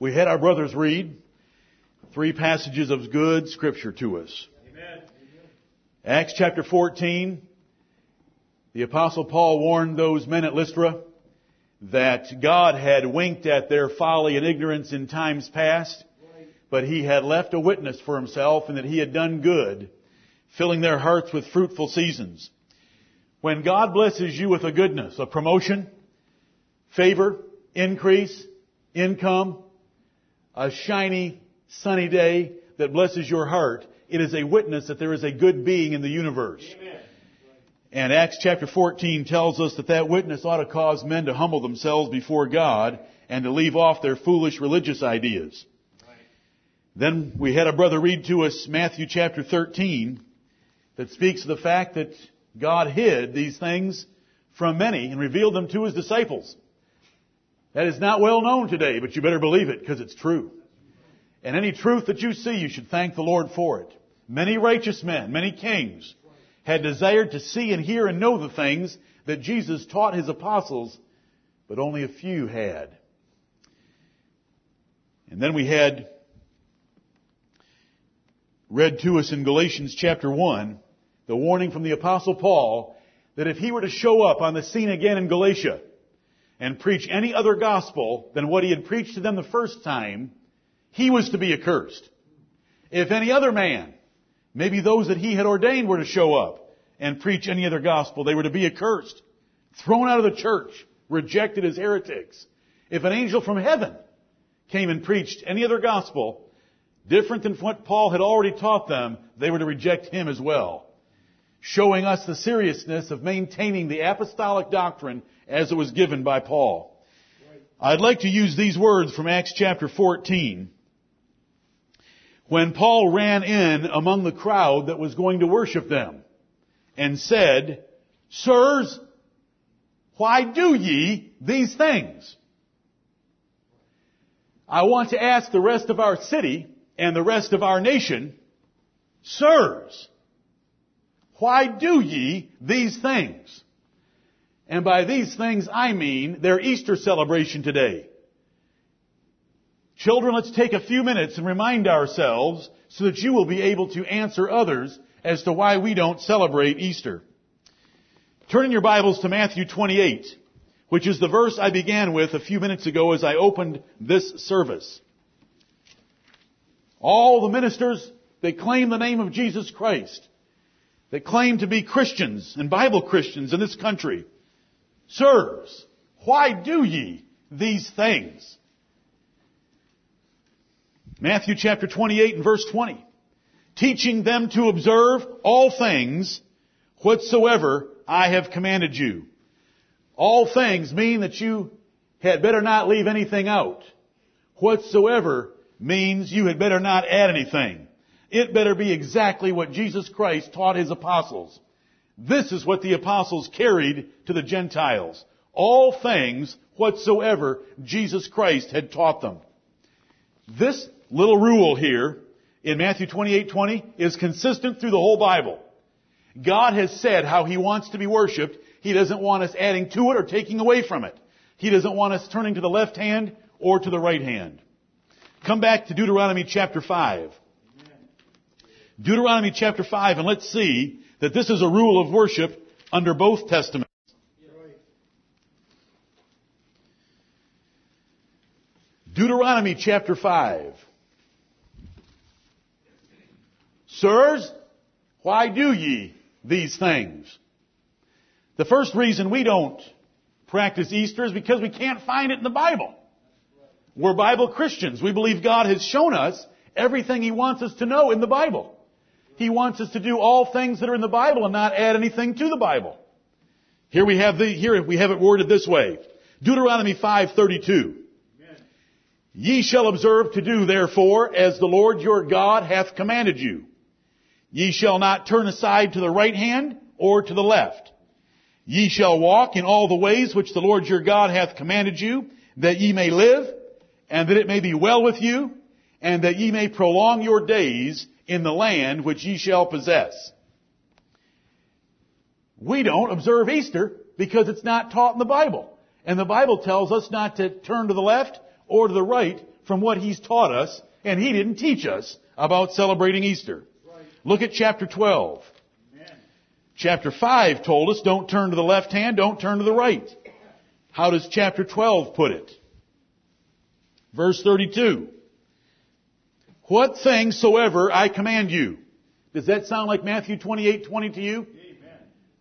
We had our brothers read three passages of good scripture to us. Amen. Acts chapter 14, the apostle Paul warned those men at Lystra that God had winked at their folly and ignorance in times past, but he had left a witness for himself and that he had done good, filling their hearts with fruitful seasons. When God blesses you with a goodness, a promotion, favor, increase, income, a shiny, sunny day that blesses your heart, it is a witness that there is a good being in the universe. Amen. And Acts chapter 14 tells us that that witness ought to cause men to humble themselves before God and to leave off their foolish religious ideas. Then we had a brother read to us Matthew chapter 13 that speaks of the fact that God hid these things from many and revealed them to his disciples. That is not well known today, but you better believe it because it's true. And any truth that you see, you should thank the Lord for it. Many righteous men, many kings had desired to see and hear and know the things that Jesus taught his apostles, but only a few had. And then we had read to us in Galatians chapter 1 the warning from the apostle Paul that if he were to show up on the scene again in Galatia and preach any other gospel than what he had preached to them the first time, he was to be accursed. If any other man, maybe those that he had ordained were to show up and preach any other gospel, they were to be accursed, thrown out of the church, rejected as heretics. If an angel from heaven came and preached any other gospel different than what Paul had already taught them, they were to reject him as well. Showing us the seriousness of maintaining the apostolic doctrine as it was given by Paul. I'd like to use these words from Acts chapter 14 when Paul ran in among the crowd that was going to worship them and said, Sirs, why do ye these things? I want to ask the rest of our city and the rest of our nation, Sirs, why do ye these things? And by these things I mean their Easter celebration today. Children, let's take a few minutes and remind ourselves so that you will be able to answer others as to why we don't celebrate Easter. Turn in your Bibles to Matthew 28, which is the verse I began with a few minutes ago as I opened this service. All the ministers they claim the name of Jesus Christ, that claim to be Christians and Bible Christians in this country, Sirs, why do ye these things? Matthew chapter 28 and verse 20. Teaching them to observe all things whatsoever I have commanded you. All things mean that you had better not leave anything out. Whatsoever means you had better not add anything. It better be exactly what Jesus Christ taught his apostles. This is what the apostles carried to the Gentiles. All things whatsoever Jesus Christ had taught them. This little rule here in Matthew 28:20 is consistent through the whole Bible. God has said how He wants to be worshiped. He doesn't want us adding to it or taking away from it. He doesn't want us turning to the left hand or to the right hand. Come back to Deuteronomy chapter 5. Deuteronomy chapter 5 and let's see that this is a rule of worship under both testaments. Deuteronomy chapter 5. Sirs, why do ye these things? The first reason we don't practice Easter is because we can't find it in the Bible. We're Bible Christians. We believe God has shown us everything He wants us to know in the Bible. He wants us to do all things that are in the Bible and not add anything to the Bible. Here we have the, here we have it worded this way. Deuteronomy 5:32. Ye shall observe to do therefore as the Lord your God hath commanded you. Ye shall not turn aside to the right hand or to the left. Ye shall walk in all the ways which the Lord your God hath commanded you, that ye may live, and that it may be well with you, and that ye may prolong your days in the land which ye shall possess. We don't observe Easter because it's not taught in the Bible. And the Bible tells us not to turn to the left or to the right from what he's taught us, and he didn't teach us about celebrating Easter. Look at chapter 12. Chapter 5 told us don't turn to the left hand, don't turn to the right. How does chapter 12 put it? Verse 32. What things soever I command you. Does that sound like Matthew 28, 20 to you? Amen.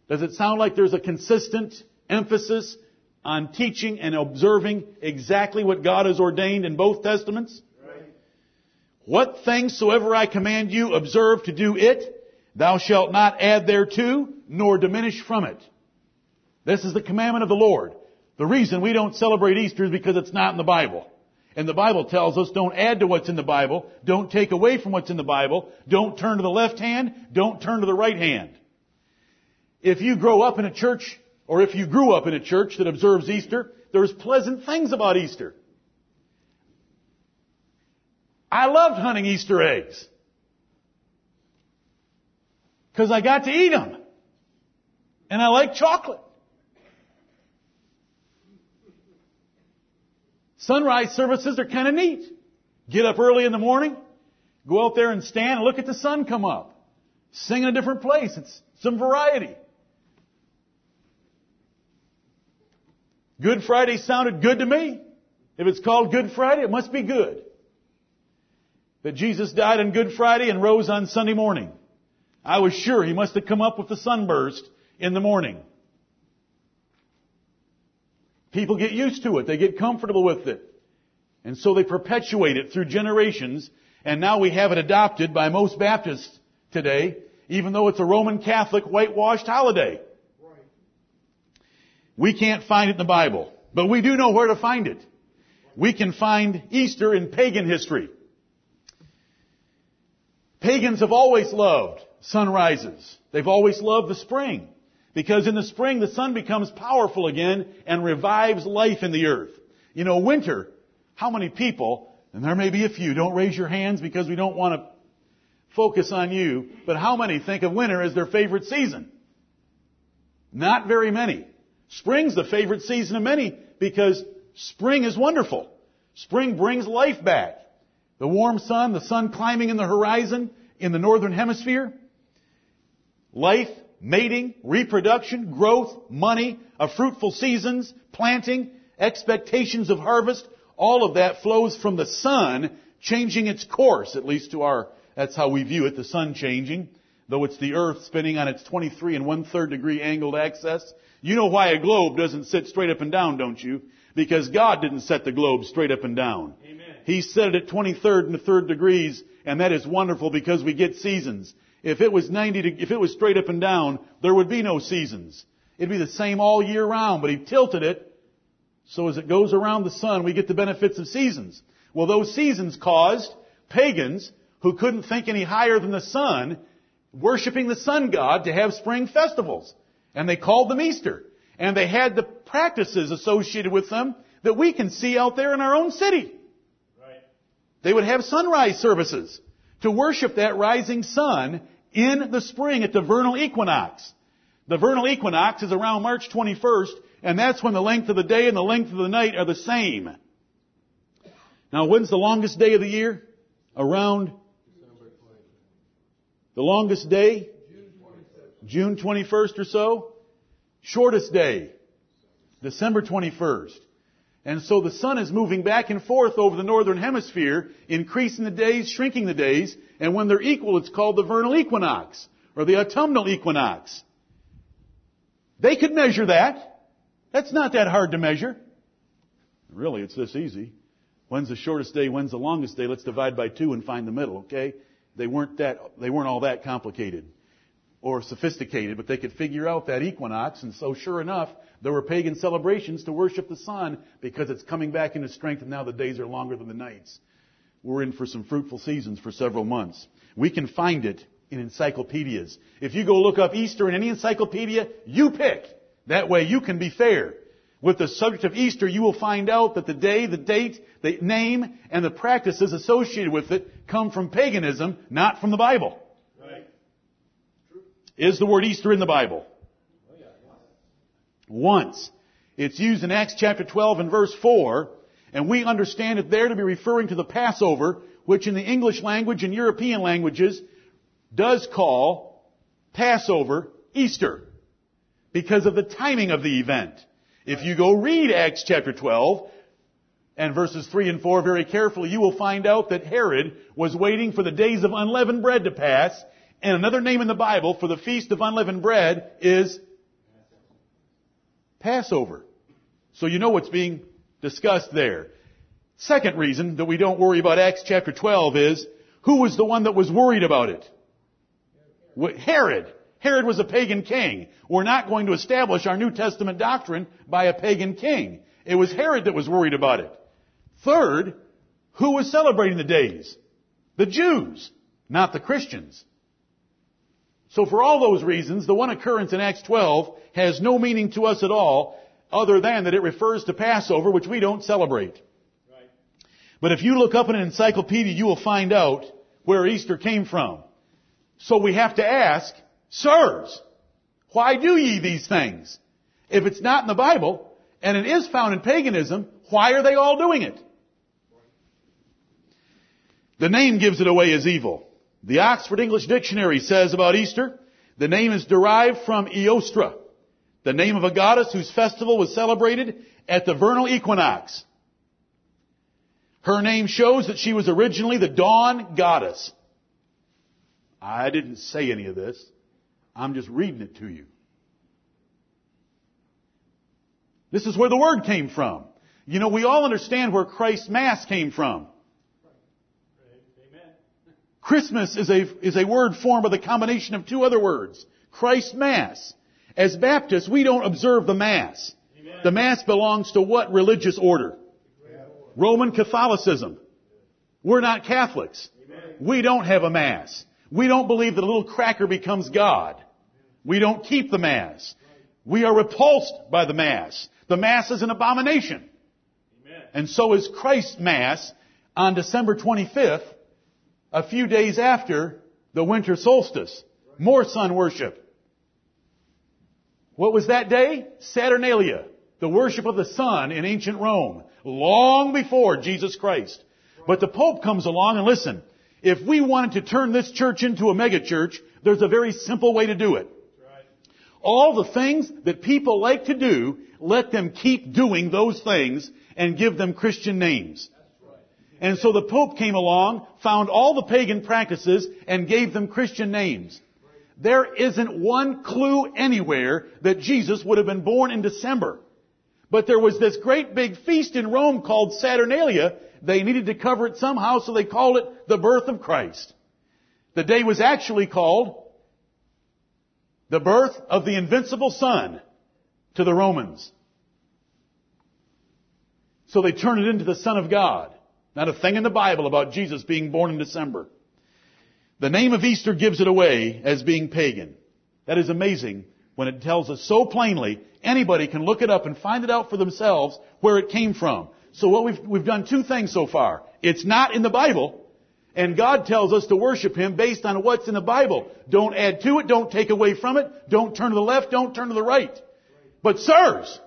Does it sound like there's a consistent emphasis on teaching and observing exactly what God has ordained in both testaments? Right. What things soever I command you, observe to do it. Thou shalt not add thereto, nor diminish from it. This is the commandment of the Lord. The reason we don't celebrate Easter is because it's not in the Bible. And the Bible tells us don't add to what's in the Bible, don't take away from what's in the Bible, don't turn to the left hand, don't turn to the right hand. If you grow up in a church, or if you grew up in a church that observes Easter, there's pleasant things about Easter. I loved hunting Easter eggs. Because I got to eat them. And I like chocolate. Sunrise services are kind of neat. Get up early in the morning, go out there and stand and look at the sun come up. Sing in a different place. It's some variety. Good Friday sounded good to me. If it's called Good Friday, it must be good. That Jesus died on Good Friday and rose on Sunday morning. I was sure he must have come up with the sunburst in the morning. People get used to it. They get comfortable with it. And so they perpetuate it through generations. And now we have it adopted by most Baptists today, even though it's a Roman Catholic whitewashed holiday. We can't find it in the Bible, but we do know where to find it. We can find Easter in pagan history. Pagans have always loved sunrises. They've always loved the spring. Because in the spring, the sun becomes powerful again and revives life in the earth. You know, winter, how many people, and there may be a few, don't raise your hands because we don't want to focus on you, but how many think of winter as their favorite season? Not very many. Spring's the favorite season of many because spring is wonderful. Spring brings life back. The warm sun, the sun climbing in the horizon in the northern hemisphere. Life mating, reproduction, growth, money, of fruitful seasons, planting, expectations of harvest, all of that flows from the sun changing its course, at least to our, that's how we view it, the sun changing, though it's the earth spinning on its 23 and one third degree angled axis. You know why a globe doesn't sit straight up and down, don't you? Because God didn't set the globe straight up and down. Amen. He set it at 23rd and the third degrees, and that is wonderful because we get seasons. If it was 90, to, if it was straight up and down, there would be no seasons. It'd be the same all year round, but he tilted it so as it goes around the sun, we get the benefits of seasons. Well, those seasons caused pagans who couldn't think any higher than the sun, worshiping the sun god to have spring festivals. And they called them Easter. And they had the practices associated with them that we can see out there in our own city. Right. They would have sunrise services to worship that rising sun in the spring at the vernal equinox. The vernal equinox is around March 21st, and that's when the length of the day and the length of the night are the same. Now, when's the longest day of the year? Around the longest day? June 21st or so. Shortest day? December 21st. And so the sun is moving back and forth over the northern hemisphere, increasing the days, shrinking the days, and when they're equal, it's called the vernal equinox, or the autumnal equinox. They could measure that. That's not that hard to measure. Really, it's this easy. When's the shortest day? When's the longest day? Let's divide by two and find the middle, okay? They weren't that, they weren't all that complicated or sophisticated, but they could figure out that equinox, and so sure enough, there were pagan celebrations to worship the sun because it's coming back into strength and now the days are longer than the nights. We're in for some fruitful seasons for several months. We can find it in encyclopedias. If you go look up Easter in any encyclopedia, you pick. That way you can be fair. With the subject of Easter, you will find out that the day, the date, the name, and the practices associated with it come from paganism, not from the Bible. Is the word Easter in the Bible? once. It's used in Acts chapter 12 and verse 4, And we understand it there to be referring to the Passover, which in the English language and European languages does call Passover Easter. Because of the timing of the event. If you go read Acts chapter 12 and verses 3 and 4 very carefully, you will find out that Herod was waiting for the days of unleavened bread to pass, and another name in the Bible for the feast of unleavened bread is Passover. So you know what's being discussed there. Second reason that we don't worry about Acts chapter 12 is, who was the one that was worried about it? Herod. Herod was a pagan king. We're not going to establish our New Testament doctrine by a pagan king. It was Herod that was worried about it. Third, who was celebrating the days? The Jews, not the Christians. So for all those reasons, the one occurrence in Acts 12 has no meaning to us at all, other than that it refers to Passover, which we don't celebrate. Right. But if you look up in an encyclopedia, you will find out where Easter came from. So we have to ask, Sirs, why do ye these things? If it's not in the Bible, and it is found in paganism, why are they all doing it? The name gives it away as evil. The Oxford English Dictionary says about Easter, the name is derived from Eostre, the name of a goddess whose festival was celebrated at the vernal equinox. Her name shows that she was originally the dawn goddess. I didn't say any of this. I'm just reading it to you. This is where the word came from. You know, we all understand where Christ's Mass came from. Christmas is a, is a word formed by the combination of two other words. Christ Mass. As Baptists, we don't observe the Mass. Amen. The Mass belongs to what religious order? Roman Catholicism. We're not Catholics. Amen. We don't have a Mass. We don't believe that a little cracker becomes God. We don't keep the Mass. We are repulsed by the Mass. The Mass is an abomination. Amen. And so is Christ's Mass on December 25th, a few days after the winter solstice. More sun worship. What was that day? Saturnalia, the worship of the sun in ancient Rome, long before Jesus Christ. But the Pope comes along and listen, if we wanted to turn this church into a megachurch, there's a very simple way to do it. All the things that people like to do, let them keep doing those things and give them Christian names. And so the Pope came along, found all the pagan practices, and gave them Christian names. There isn't one clue anywhere that Jesus would have been born in December. But there was this great big feast in Rome called Saturnalia. They needed to cover it somehow, so they called it the birth of Christ. The day was actually called the birth of the invincible sun to the Romans. So they turned it into the Son of God. Not a thing in the Bible about Jesus being born in December. The name of Easter gives it away as being pagan. That is amazing when it tells us so plainly, anybody can look it up and find it out for themselves where it came from. So what we've, we've done two things so far. It's not in the Bible, and God tells us to worship Him based on what's in the Bible. Don't add to it, don't take away from it, don't turn to the left, don't turn to the right. But sirs,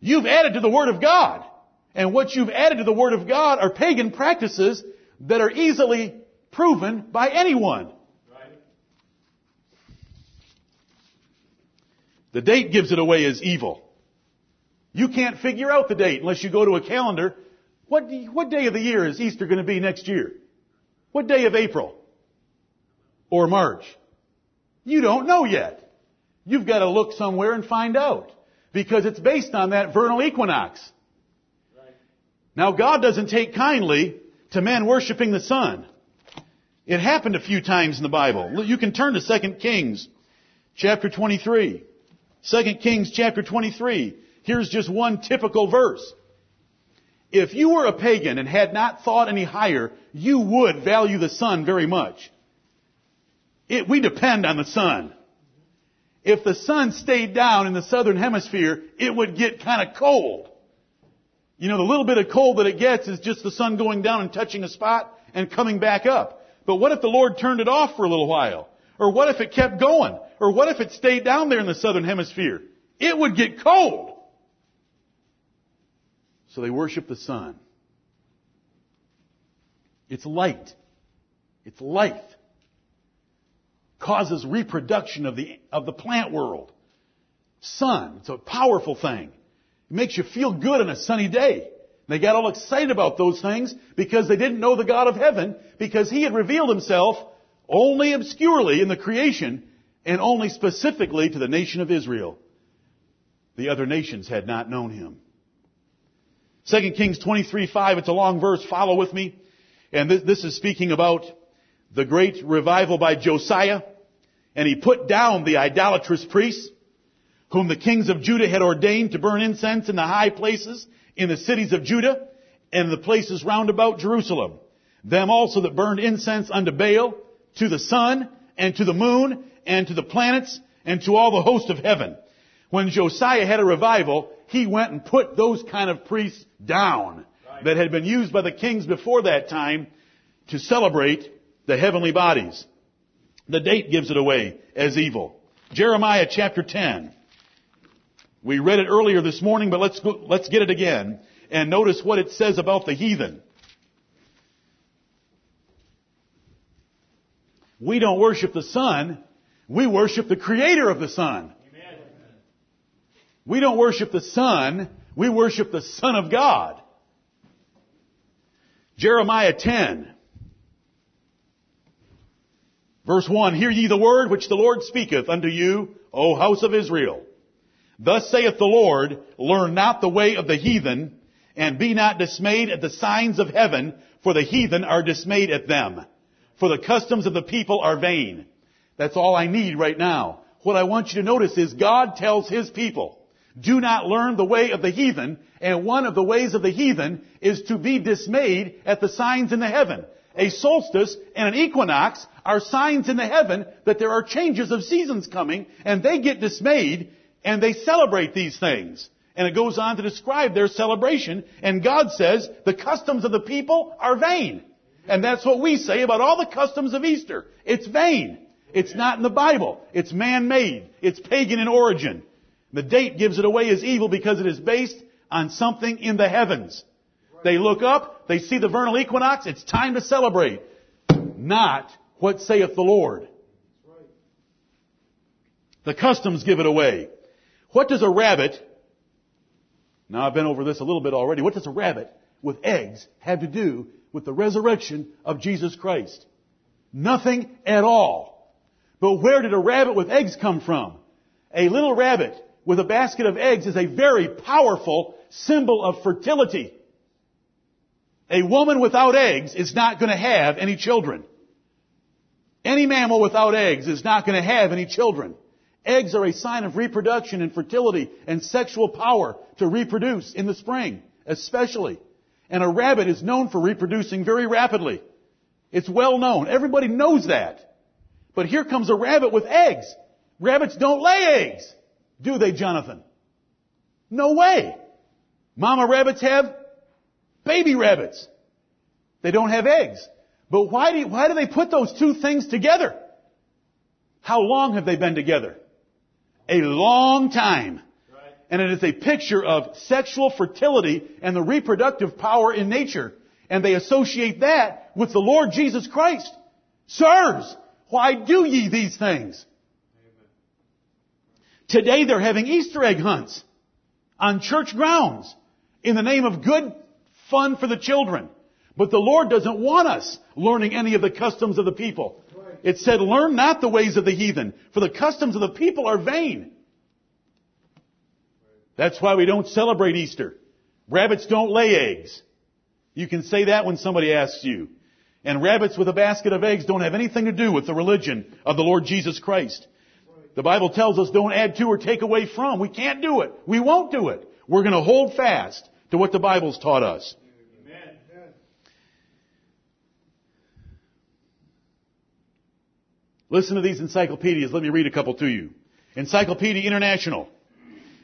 you've added to the Word of God. And what you've added to the Word of God are pagan practices that are easily proven by anyone. The date gives it away as evil. You can't figure out the date unless you go to a calendar. What, what day of the year is Easter going to be next year? What day of April? Or March? You don't know yet. You've got to look somewhere and find out. Because it's based on that vernal equinox. Now God doesn't take kindly to men worshiping the sun. It happened a few times in the Bible. You can turn to 2 Kings chapter 23. 2 Kings chapter 23. Here's just one typical verse. If you were a pagan and had not thought any higher, you would value the sun very much. It, we depend on the sun. If the sun stayed down in the southern hemisphere, it would get kind of cold. You know, the little bit of cold that it gets is just the sun going down and touching a spot and coming back up. But what if the Lord turned it off for a little while? Or what if it kept going? Or what if it stayed down there in the southern hemisphere? It would get cold. So they worship the sun. It's light. It's life. Causes reproduction of the, of the plant world. Sun. It's a powerful thing. Makes you feel good on a sunny day. They got all excited about those things because they didn't know the God of heaven because He had revealed Himself only obscurely in the creation and only specifically to the nation of Israel. The other nations had not known Him. 2 Kings 23, 5, it's a long verse, follow with me. And this is speaking about the great revival by Josiah. And he put down the idolatrous priests, whom the kings of Judah had ordained to burn incense in the high places in the cities of Judah and the places round about Jerusalem. Them also that burned incense unto Baal, to the sun, and to the moon, and to the planets, and to all the host of heaven. When Josiah had a revival, he went and put those kind of priests down that had been used by the kings before that time to celebrate the heavenly bodies. The date gives it away as evil. Jeremiah chapter 10. We read it earlier this morning, but let's go, let's get it again and notice what it says about the heathen. We don't worship the sun, we worship the creator of the sun. Amen. We don't worship the sun, we worship the son of God. Jeremiah 10. Verse 1, Hear ye the word which the Lord speaketh unto you, O house of Israel. Thus saith the Lord, Learn not the way of the heathen, and be not dismayed at the signs of heaven, for the heathen are dismayed at them. For the customs of the people are vain. That's all I need right now. What I want you to notice is God tells His people, do not learn the way of the heathen, and one of the ways of the heathen is to be dismayed at the signs in the heaven. A solstice and an equinox are signs in the heaven that there are changes of seasons coming, and they get dismayed, and they celebrate these things. And it goes on to describe their celebration, and God says the customs of the people are vain. And that's what we say about all the customs of Easter. It's vain. It's not in the Bible. It's man-made. It's pagan in origin. The date gives it away as evil because it is based on something in the heavens. They look up, they see the vernal equinox, it's time to celebrate. Not what saith the Lord. The customs give it away. What does a rabbit, now I've been over this a little bit already, what does a rabbit with eggs have to do with the resurrection of Jesus Christ? Nothing at all. But where did a rabbit with eggs come from? A little rabbit with a basket of eggs is a very powerful symbol of fertility. A woman without eggs is not going to have any children. Any mammal without eggs is not going to have any children. Eggs are a sign of reproduction and fertility and sexual power to reproduce in the spring, especially. And a rabbit is known for reproducing very rapidly. It's well known. Everybody knows that. But here comes a rabbit with eggs. Rabbits don't lay eggs. Do they, Jonathan? No way. Mama rabbits have baby rabbits. They don't have eggs. But why do, why do they put those two things together? How long have they been together? A long time. And it is a picture of sexual fertility and the reproductive power in nature. And they associate that with the Lord Jesus Christ. Sirs, why do ye these things? Today they're having Easter egg hunts on church grounds in the name of good fun for the children. But the Lord doesn't want us learning any of the customs of the people. It said, learn not the ways of the heathen, for the customs of the people are vain. That's why we don't celebrate Easter. Rabbits don't lay eggs. You can say that when somebody asks you. And rabbits with a basket of eggs don't have anything to do with the religion of the Lord Jesus Christ. The Bible tells us don't add to or take away from. We can't do it. We won't do it. We're going to hold fast to what the Bible's taught us. Amen. Listen to these encyclopedias. Let me read a couple to you. Encyclopedia International.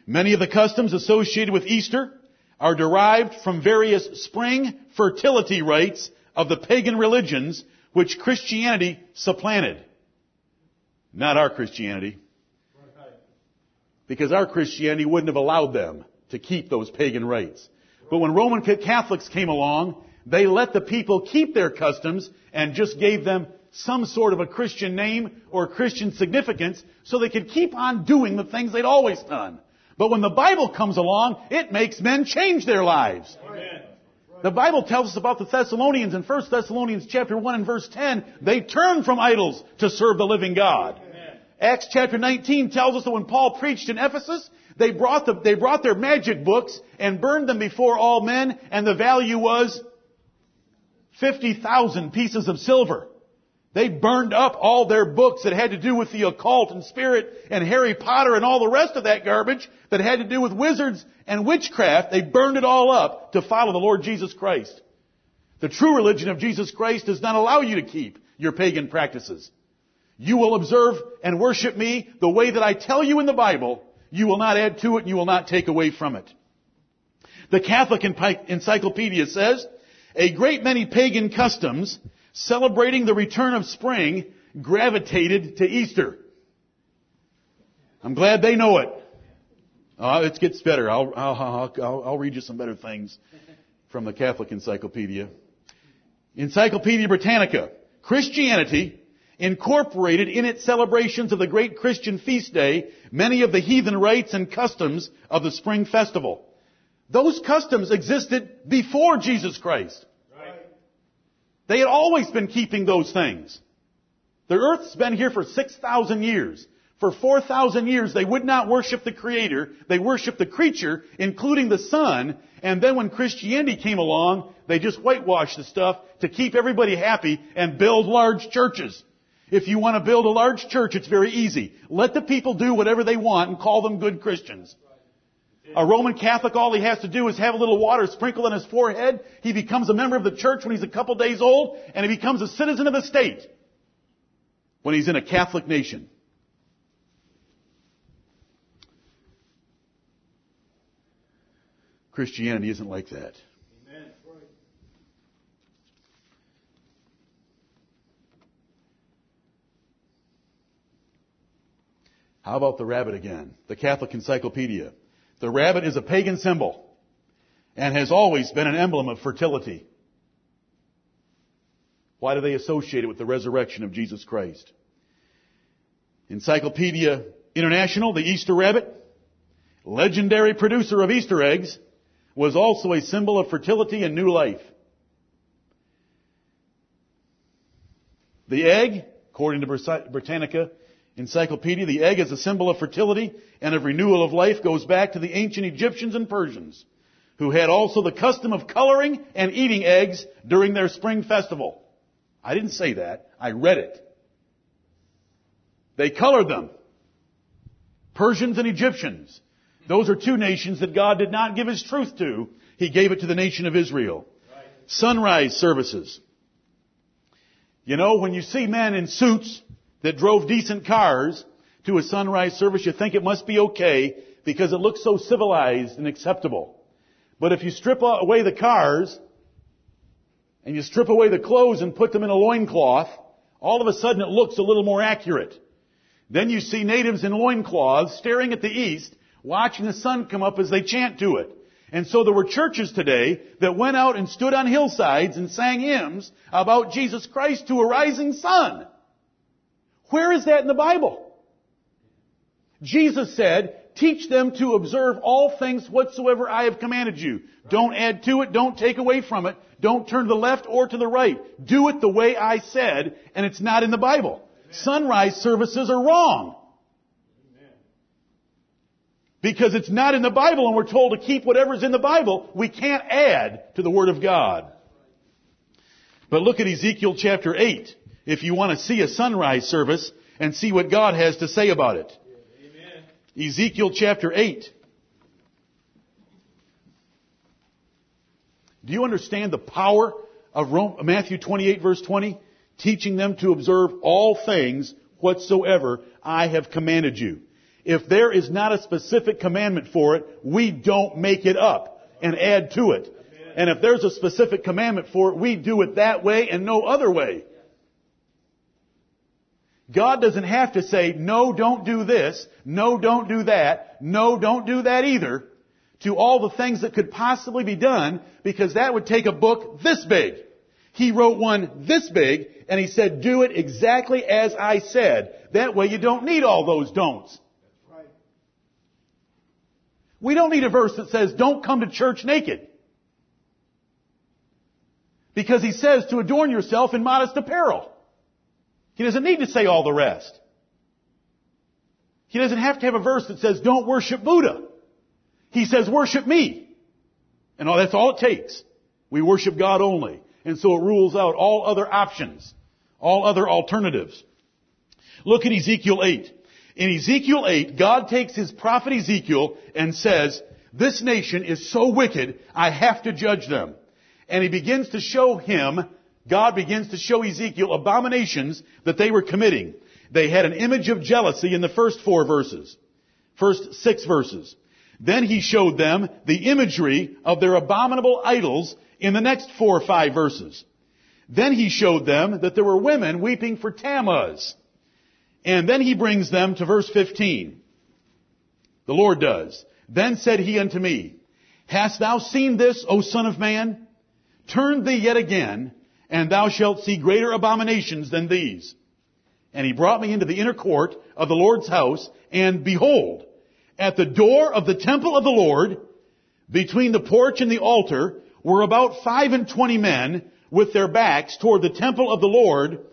Many of the customs associated with Easter are derived from various spring fertility rites of the pagan religions which Christianity supplanted. Not our Christianity. Because our Christianity wouldn't have allowed them to keep those pagan rites. But when Roman Catholics came along, they let the people keep their customs and just gave them some sort of a Christian name or Christian significance so they could keep on doing the things they'd always done. But when the Bible comes along, it makes men change their lives. Amen. The Bible tells us about the Thessalonians in 1 Thessalonians chapter 1 and verse 10. They turned from idols to serve the living God. Amen. Acts chapter 19 tells us that when Paul preached in Ephesus, they brought, the, they brought their magic books and burned them before all men, and the value was 50,000 pieces of silver. They burned up all their books that had to do with the occult and spirit and Harry Potter and all the rest of that garbage that had to do with wizards and witchcraft. They burned it all up to follow the Lord Jesus Christ. The true religion of Jesus Christ does not allow you to keep your pagan practices. You will observe and worship me the way that I tell you in the Bible. You will not add to it and you will not take away from it. The Catholic Encyclopedia says, a great many pagan customs celebrating the return of spring, gravitated to Easter. I'm glad they know it. Uh, it gets better. I'll, I'll, I'll, I'll read you some better things from the Catholic Encyclopedia. Encyclopedia Britannica. Christianity incorporated in its celebrations of the great Christian feast day many of the heathen rites and customs of the spring festival. Those customs existed before Jesus Christ. They had always been keeping those things. The earth's been here for 6,000 years. For 4,000 years, they would not worship the Creator. They worshiped the creature, including the sun. And then when Christianity came along, they just whitewashed the stuff to keep everybody happy and build large churches. If you want to build a large church, it's very easy. Let the people do whatever they want and call them good Christians. A Roman Catholic, all he has to do is have a little water sprinkled on his forehead. He becomes a member of the church when he's a couple days old, and he becomes a citizen of the state when he's in a Catholic nation. Christianity isn't like that. Amen. How about the rabbit again? The Catholic Encyclopedia. The rabbit is a pagan symbol and has always been an emblem of fertility. Why do they associate it with the resurrection of Jesus Christ? Encyclopedia International, the Easter rabbit, legendary producer of Easter eggs, was also a symbol of fertility and new life. The egg, according to Britannica, encyclopedia, the egg as a symbol of fertility and of renewal of life goes back to the ancient Egyptians and Persians, who had also the custom of coloring and eating eggs during their spring festival. I didn't say that. I read it. They colored them. Persians and Egyptians. Those are two nations that God did not give His truth to. He gave it to the nation of Israel. Right. Sunrise services. You know, when you see men in suits that drove decent cars to a sunrise service, you think it must be okay because it looks so civilized and acceptable. But if you strip away the cars and you strip away the clothes and put them in a loincloth, all of a sudden it looks a little more accurate. Then you see natives in loincloths staring at the east, watching the sun come up as they chant to it. And so there were churches today that went out and stood on hillsides and sang hymns about Jesus Christ to a rising sun. Where is that in the Bible? Jesus said, teach them to observe all things whatsoever I have commanded you. Don't add to it, don't take away from it, don't turn to the left or to the right. Do it the way I said, and it's not in the Bible. Amen. Sunrise services are wrong. Because it's not in the Bible and we're told to keep whatever's in the Bible. We can't add to the Word of God. But look at Ezekiel chapter 8 if you want to see a sunrise service and see what God has to say about it. Amen. Ezekiel chapter 8. Do you understand the power of Rome, Matthew 28 verse 20? Teaching them to observe all things whatsoever I have commanded you. If there is not a specific commandment for it, we don't make it up and add to it. And if there's a specific commandment for it, we do it that way and no other way. God doesn't have to say, no, don't do this, no, don't do that, no, don't do that either, to all the things that could possibly be done because that would take a book this big. He wrote one this big and he said, do it exactly as I said. That way you don't need all those don'ts. We don't need a verse that says, don't come to church naked. Because he says to adorn yourself in modest apparel. He doesn't need to say all the rest. He doesn't have to have a verse that says, don't worship Buddha. He says, worship me. And all, that's all it takes. We worship God only. And so it rules out all other options, all other alternatives. Look at Ezekiel 8. In Ezekiel 8, God takes his prophet Ezekiel and says, this nation is so wicked, I have to judge them. And he begins to show him, God begins to show Ezekiel abominations that they were committing. They had an image of jealousy in the first four verses. First six verses. Then he showed them the imagery of their abominable idols in the next four or five verses. Then he showed them that there were women weeping for Tammuz. And then he brings them to verse 15. The Lord does. Then said he unto me, Hast thou seen this, O son of man? Turn thee yet again, and thou shalt see greater abominations than these. And he brought me into the inner court of the Lord's house, and behold, at the door of the temple of the Lord, between the porch and the altar, were about five and twenty men with their backs toward the temple of the Lord,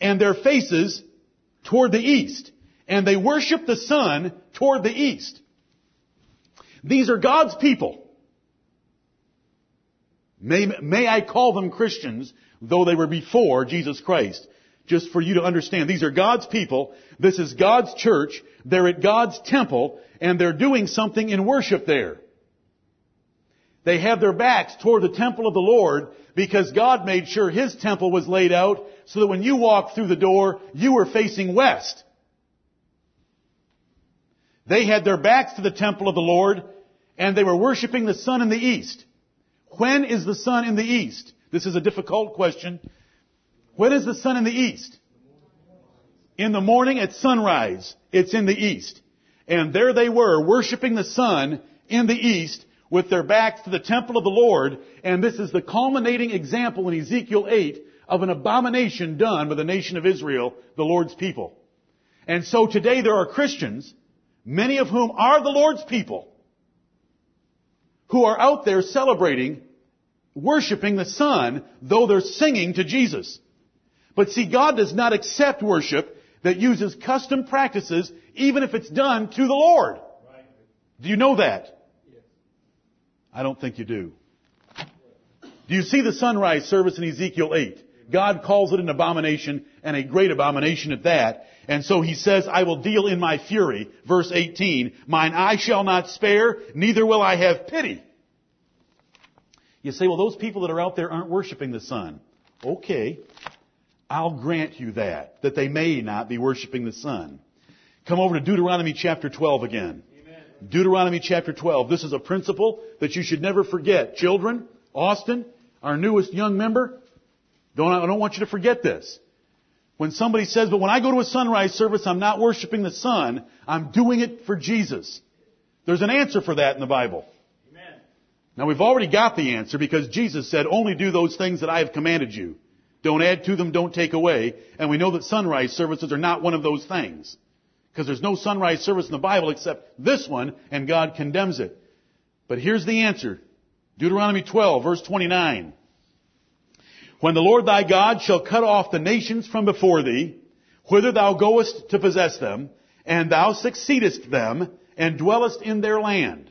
and their faces toward the east. And they worshiped the sun toward the east. These are God's people. May, may I call them Christians, though they were before Jesus Christ. Just for you to understand, these are God's people. This is God's church. They're at God's temple, and they're doing something in worship there. They have their backs toward the temple of the Lord because God made sure His temple was laid out so that when you walked through the door, you were facing west. They had their backs to the temple of the Lord and they were worshiping the sun in the east. When is the sun in the east? This is a difficult question. When is the sun in the east? In the morning at sunrise, it's in the east. And there they were worshiping the sun in the east with their backs to the temple of the Lord, and this is the culminating example in Ezekiel 8 of an abomination done by the nation of Israel, the Lord's people. And so today there are Christians, many of whom are the Lord's people, who are out there celebrating, worshiping the sun, though they're singing to Jesus. But see, God does not accept worship that uses custom practices, even if it's done to the Lord. Do you know that? I don't think you do. Do you see the sunrise service in Ezekiel 8? God calls it an abomination and a great abomination at that. And so he says, I will deal in my fury. Verse 18, mine eye shall not spare, neither will I have pity. You say, well, those people that are out there aren't worshiping the sun. Okay. I'll grant you that, that they may not be worshiping the sun. Come over to Deuteronomy chapter 12 again. Deuteronomy chapter 12. This is a principle that you should never forget. Children, Austin, our newest young member, don't, I don't want you to forget this. When somebody says, but when I go to a sunrise service, I'm not worshiping the sun, I'm doing it for Jesus. There's an answer for that in the Bible. Now we've already got the answer because Jesus said, only do those things that I have commanded you. Don't add to them, don't take away. And we know that sunrise services are not one of those things. Because there's no sunrise service in the Bible except this one, and God condemns it. But here's the answer. Deuteronomy 12, verse 29. When the Lord thy God shall cut off the nations from before thee, whither thou goest to possess them, and thou succeedest them, and dwellest in their land.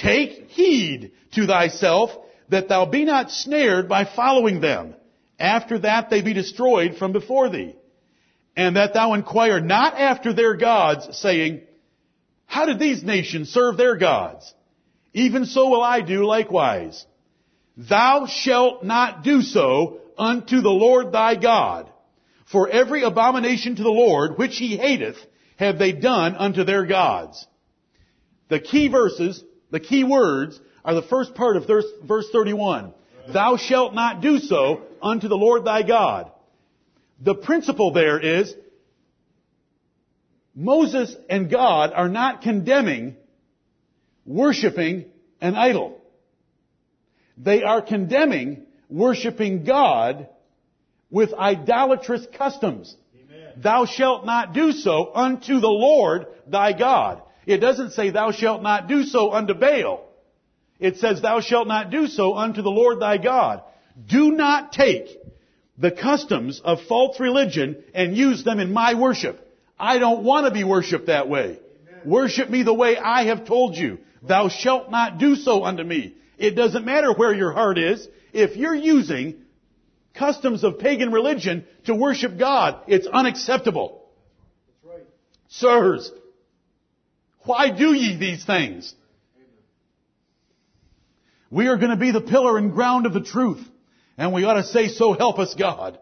Take heed to thyself that thou be not snared by following them. After that they be destroyed from before thee and that thou inquire not after their gods, saying, How did these nations serve their gods? Even so will I do likewise. Thou shalt not do so unto the Lord thy God. For every abomination to the Lord, which he hateth, have they done unto their gods. The key verses, the key words, are the first part of verse 31. Thou shalt not do so unto the Lord thy God. The principle there is Moses and God are not condemning worshiping an idol. They are condemning worshiping God with idolatrous customs. Amen. Thou shalt not do so unto the Lord thy God. It doesn't say thou shalt not do so unto Baal. It says thou shalt not do so unto the Lord thy God. Do not take the customs of false religion and use them in my worship. I don't want to be worshiped that way. Amen. Worship me the way I have told you. Thou shalt not do so unto me. It doesn't matter where your heart is. If you're using customs of pagan religion to worship God, it's unacceptable. That's right. Sirs, why do ye these things? We are going to be the pillar and ground of the truth. And we ought to say, so help us God.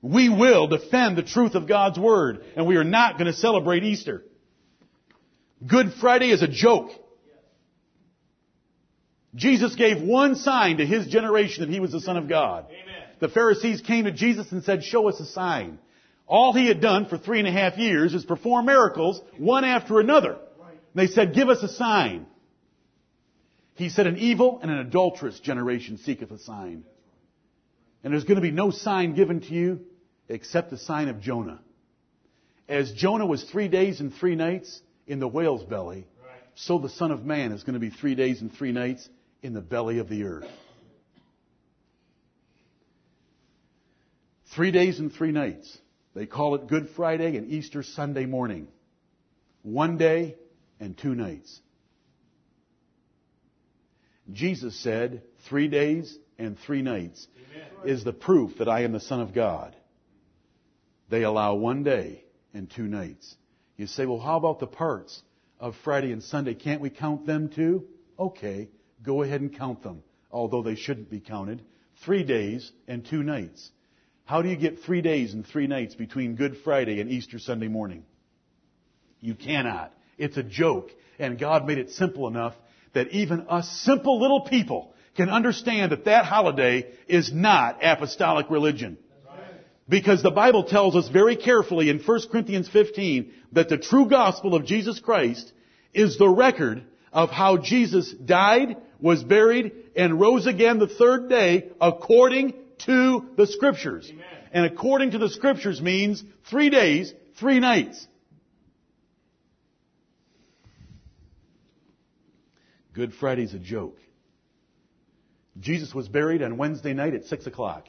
We will defend the truth of God's Word. And we are not going to celebrate Easter. Good Friday is a joke. Jesus gave one sign to his generation that he was the Son of God. Amen. The Pharisees came to Jesus and said, show us a sign. All he had done for three and a half years is perform miracles, one after another. They said, give us a sign. He said, an evil and an adulterous generation seeketh a sign. And there's going to be no sign given to you except the sign of Jonah. As Jonah was three days and three nights in the whale's belly, so the Son of Man is going to be three days and three nights in the belly of the earth. Three days and three nights. They call it Good Friday and Easter Sunday morning. One day and two nights. Jesus said, three days and three nights Amen. is the proof that I am the Son of God. They allow one day and two nights. You say, well, how about the parts of Friday and Sunday? Can't we count them too? Okay. Go ahead and count them, although they shouldn't be counted. Three days and two nights. How do you get three days and three nights between Good Friday and Easter Sunday morning? You cannot. It's a joke. And God made it simple enough that even us simple little people can understand that that holiday is not apostolic religion. Because the Bible tells us very carefully in 1 Corinthians 15 that the true gospel of Jesus Christ is the record of how Jesus died, was buried, and rose again the third day according to the Scriptures. Amen. And according to the Scriptures means three days, three nights. Good Friday's a joke. Jesus was buried on Wednesday night at 6 o'clock.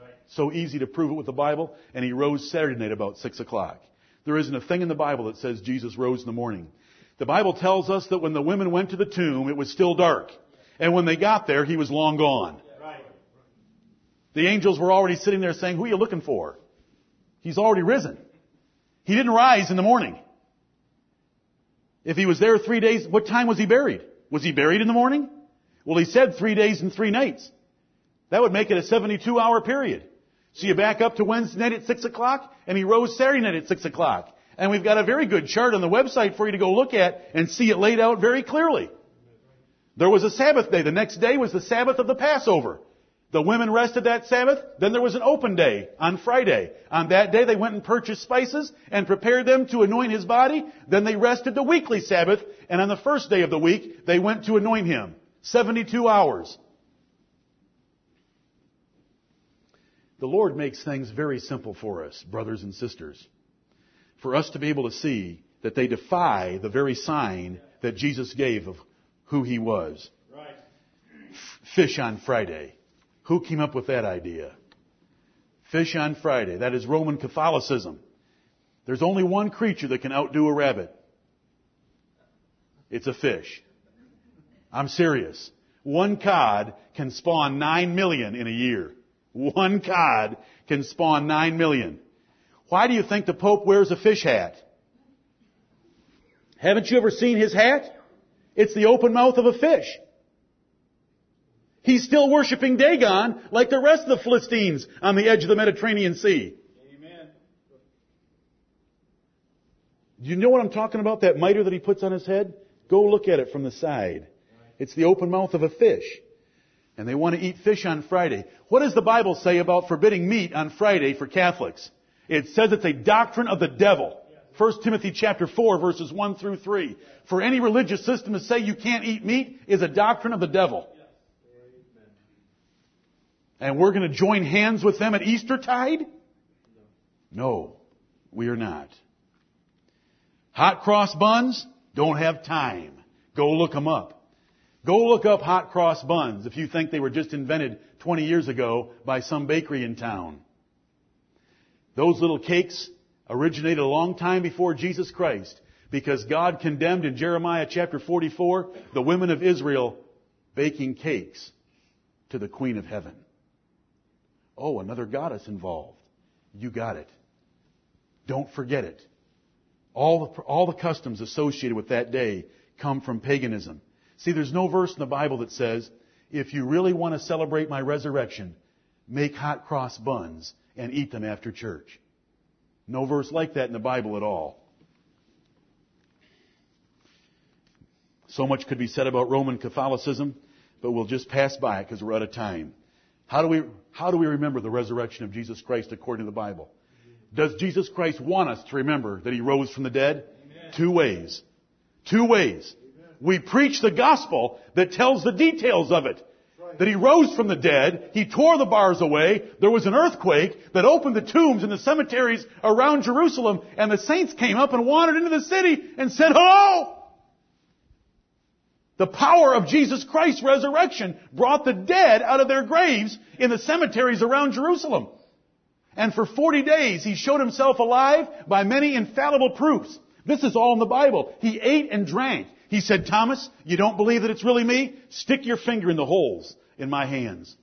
Right. So easy to prove it with the Bible, and he rose Saturday night about 6 o'clock. There isn't a thing in the Bible that says Jesus rose in the morning. The Bible tells us that when the women went to the tomb, it was still dark. And when they got there, he was long gone. The angels were already sitting there saying, who are you looking for? He's already risen. He didn't rise in the morning. If he was there three days, what time was he buried? Was he buried in the morning? Well, he said three days and three nights. That would make it a 72 hour period. So you back up to Wednesday night at 6 o'clock, and he rose Saturday night at 6 o'clock. And we've got a very good chart on the website for you to go look at and see it laid out very clearly. There was a Sabbath day. The next day was the Sabbath of the Passover. The women rested that Sabbath. Then there was an open day on Friday. On that day they went and purchased spices and prepared them to anoint his body. Then they rested the weekly Sabbath. And on the first day of the week they went to anoint him. 72 hours. The Lord makes things very simple for us, brothers and sisters for us to be able to see that they defy the very sign that Jesus gave of who he was. Right. Fish on Friday. Who came up with that idea? Fish on Friday. That is Roman Catholicism. There's only one creature that can outdo a rabbit. It's a fish. I'm serious. One cod can spawn nine million in a year. One cod can spawn nine million. Why do you think the Pope wears a fish hat? Haven't you ever seen his hat? It's the open mouth of a fish. He's still worshiping Dagon like the rest of the Philistines on the edge of the Mediterranean Sea. Amen. Do you know what I'm talking about? That mitre that he puts on his head? Go look at it from the side. It's the open mouth of a fish. And they want to eat fish on Friday. What does the Bible say about forbidding meat on Friday for Catholics? It says it's a doctrine of the devil. 1 Timothy chapter 4 verses 1 through 3. For any religious system to say you can't eat meat is a doctrine of the devil. And we're going to join hands with them at Eastertide? No, we are not. Hot cross buns? Don't have time. Go look them up. Go look up hot cross buns if you think they were just invented 20 years ago by some bakery in town. Those little cakes originated a long time before Jesus Christ because God condemned in Jeremiah chapter 44 the women of Israel baking cakes to the Queen of Heaven. Oh, another goddess involved. You got it. Don't forget it. All the, all the customs associated with that day come from paganism. See, there's no verse in the Bible that says, if you really want to celebrate my resurrection, make hot cross buns and eat them after church. No verse like that in the Bible at all. So much could be said about Roman Catholicism, but we'll just pass by it because we're out of time. How do we, how do we remember the resurrection of Jesus Christ according to the Bible? Does Jesus Christ want us to remember that He rose from the dead? Amen. Two ways. Two ways. Amen. We preach the gospel that tells the details of it. Right. That He rose from the dead, He tore the bars away, there was an earthquake that opened the tombs in the cemeteries around Jerusalem, and the saints came up and wandered into the city and said, hello! The power of Jesus Christ's resurrection brought the dead out of their graves in the cemeteries around Jerusalem. And for 40 days he showed himself alive by many infallible proofs. This is all in the Bible. He ate and drank. He said, Thomas, you don't believe that it's really me? Stick your finger in the holes in my hands.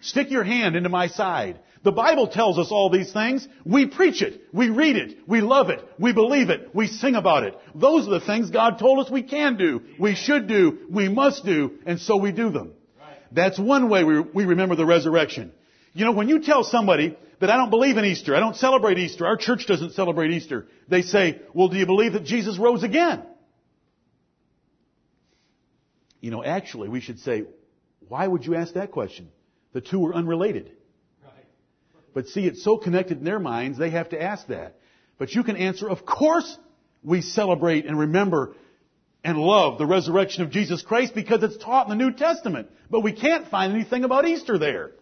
Stick your hand into my side. The Bible tells us all these things. We preach it. We read it. We love it. We believe it. We sing about it. Those are the things God told us we can do, we should do, we must do, and so we do them. That's one way we, we remember the resurrection. You know, when you tell somebody that I don't believe in Easter, I don't celebrate Easter, our church doesn't celebrate Easter, they say, well, do you believe that Jesus rose again? You know, actually, we should say, why would you ask that question? The two are unrelated. But see, it's so connected in their minds, they have to ask that. But you can answer, of course we celebrate and remember and love the resurrection of Jesus Christ because it's taught in the New Testament. But we can't find anything about Easter there.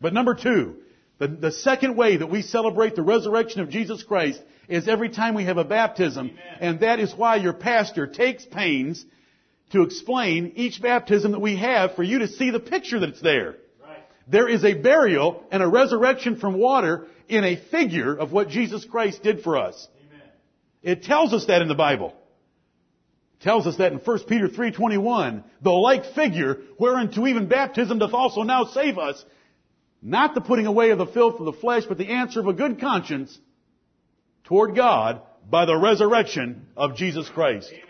But number two, the, the second way that we celebrate the resurrection of Jesus Christ is every time we have a baptism. Amen. And that is why your pastor takes pains to explain each baptism that we have for you to see the picture that's there. There is a burial and a resurrection from water in a figure of what Jesus Christ did for us. Amen. It tells us that in the Bible. It tells us that in 1 Peter 3.21, the like figure whereunto even baptism doth also now save us, not the putting away of the filth of the flesh, but the answer of a good conscience toward God by the resurrection of Jesus Christ. Amen.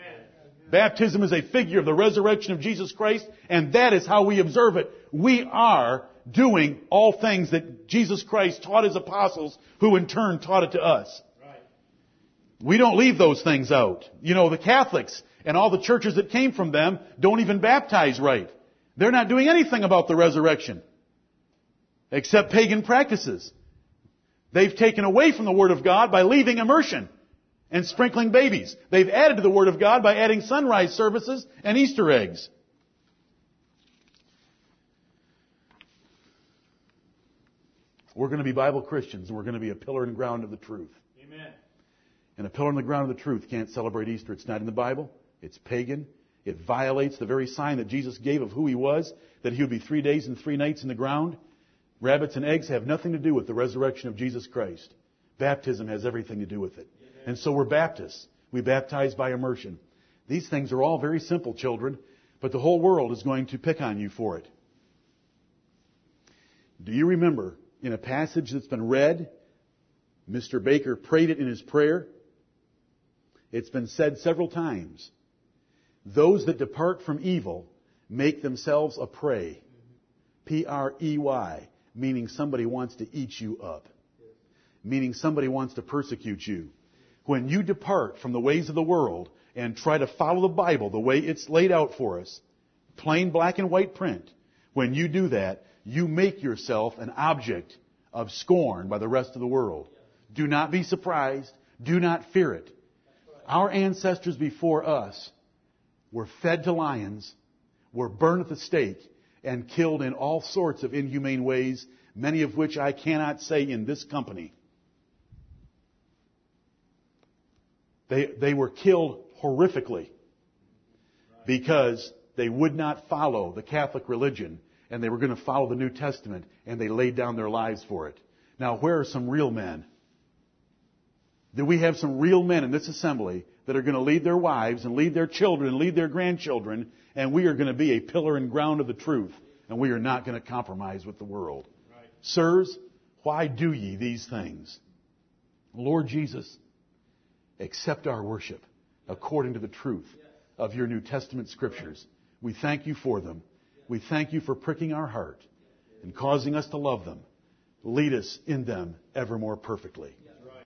Baptism is a figure of the resurrection of Jesus Christ, and that is how we observe it. We are doing all things that Jesus Christ taught his apostles, who in turn taught it to us. Right. We don't leave those things out. You know, the Catholics and all the churches that came from them don't even baptize right. They're not doing anything about the resurrection. Except pagan practices. They've taken away from the Word of God by leaving immersion and sprinkling babies. They've added to the Word of God by adding sunrise services and Easter eggs. We're going to be Bible Christians, and we're going to be a pillar and ground of the truth. Amen. And a pillar and the ground of the truth can't celebrate Easter. It's not in the Bible. It's pagan. It violates the very sign that Jesus gave of who he was, that he would be three days and three nights in the ground. Rabbits and eggs have nothing to do with the resurrection of Jesus Christ. Baptism has everything to do with it. Amen. And so we're Baptists. We baptize by immersion. These things are all very simple, children, but the whole world is going to pick on you for it. Do you remember in a passage that's been read. Mr. Baker prayed it in his prayer. It's been said several times. Those that depart from evil make themselves a prey. P-R-E-Y, meaning somebody wants to eat you up. Meaning somebody wants to persecute you. When you depart from the ways of the world and try to follow the Bible the way it's laid out for us, plain black and white print, when you do that, you make yourself an object of scorn by the rest of the world. Do not be surprised. Do not fear it. Our ancestors before us were fed to lions, were burned at the stake, and killed in all sorts of inhumane ways, many of which I cannot say in this company. They, they were killed horrifically because they would not follow the Catholic religion and they were going to follow the New Testament and they laid down their lives for it. Now, where are some real men? Do we have some real men in this assembly that are going to lead their wives and lead their children and lead their grandchildren and we are going to be a pillar and ground of the truth and we are not going to compromise with the world? Right. Sirs, why do ye these things? Lord Jesus, accept our worship according to the truth of your New Testament scriptures. We thank you for them. We thank you for pricking our heart and causing us to love them. Lead us in them ever more perfectly.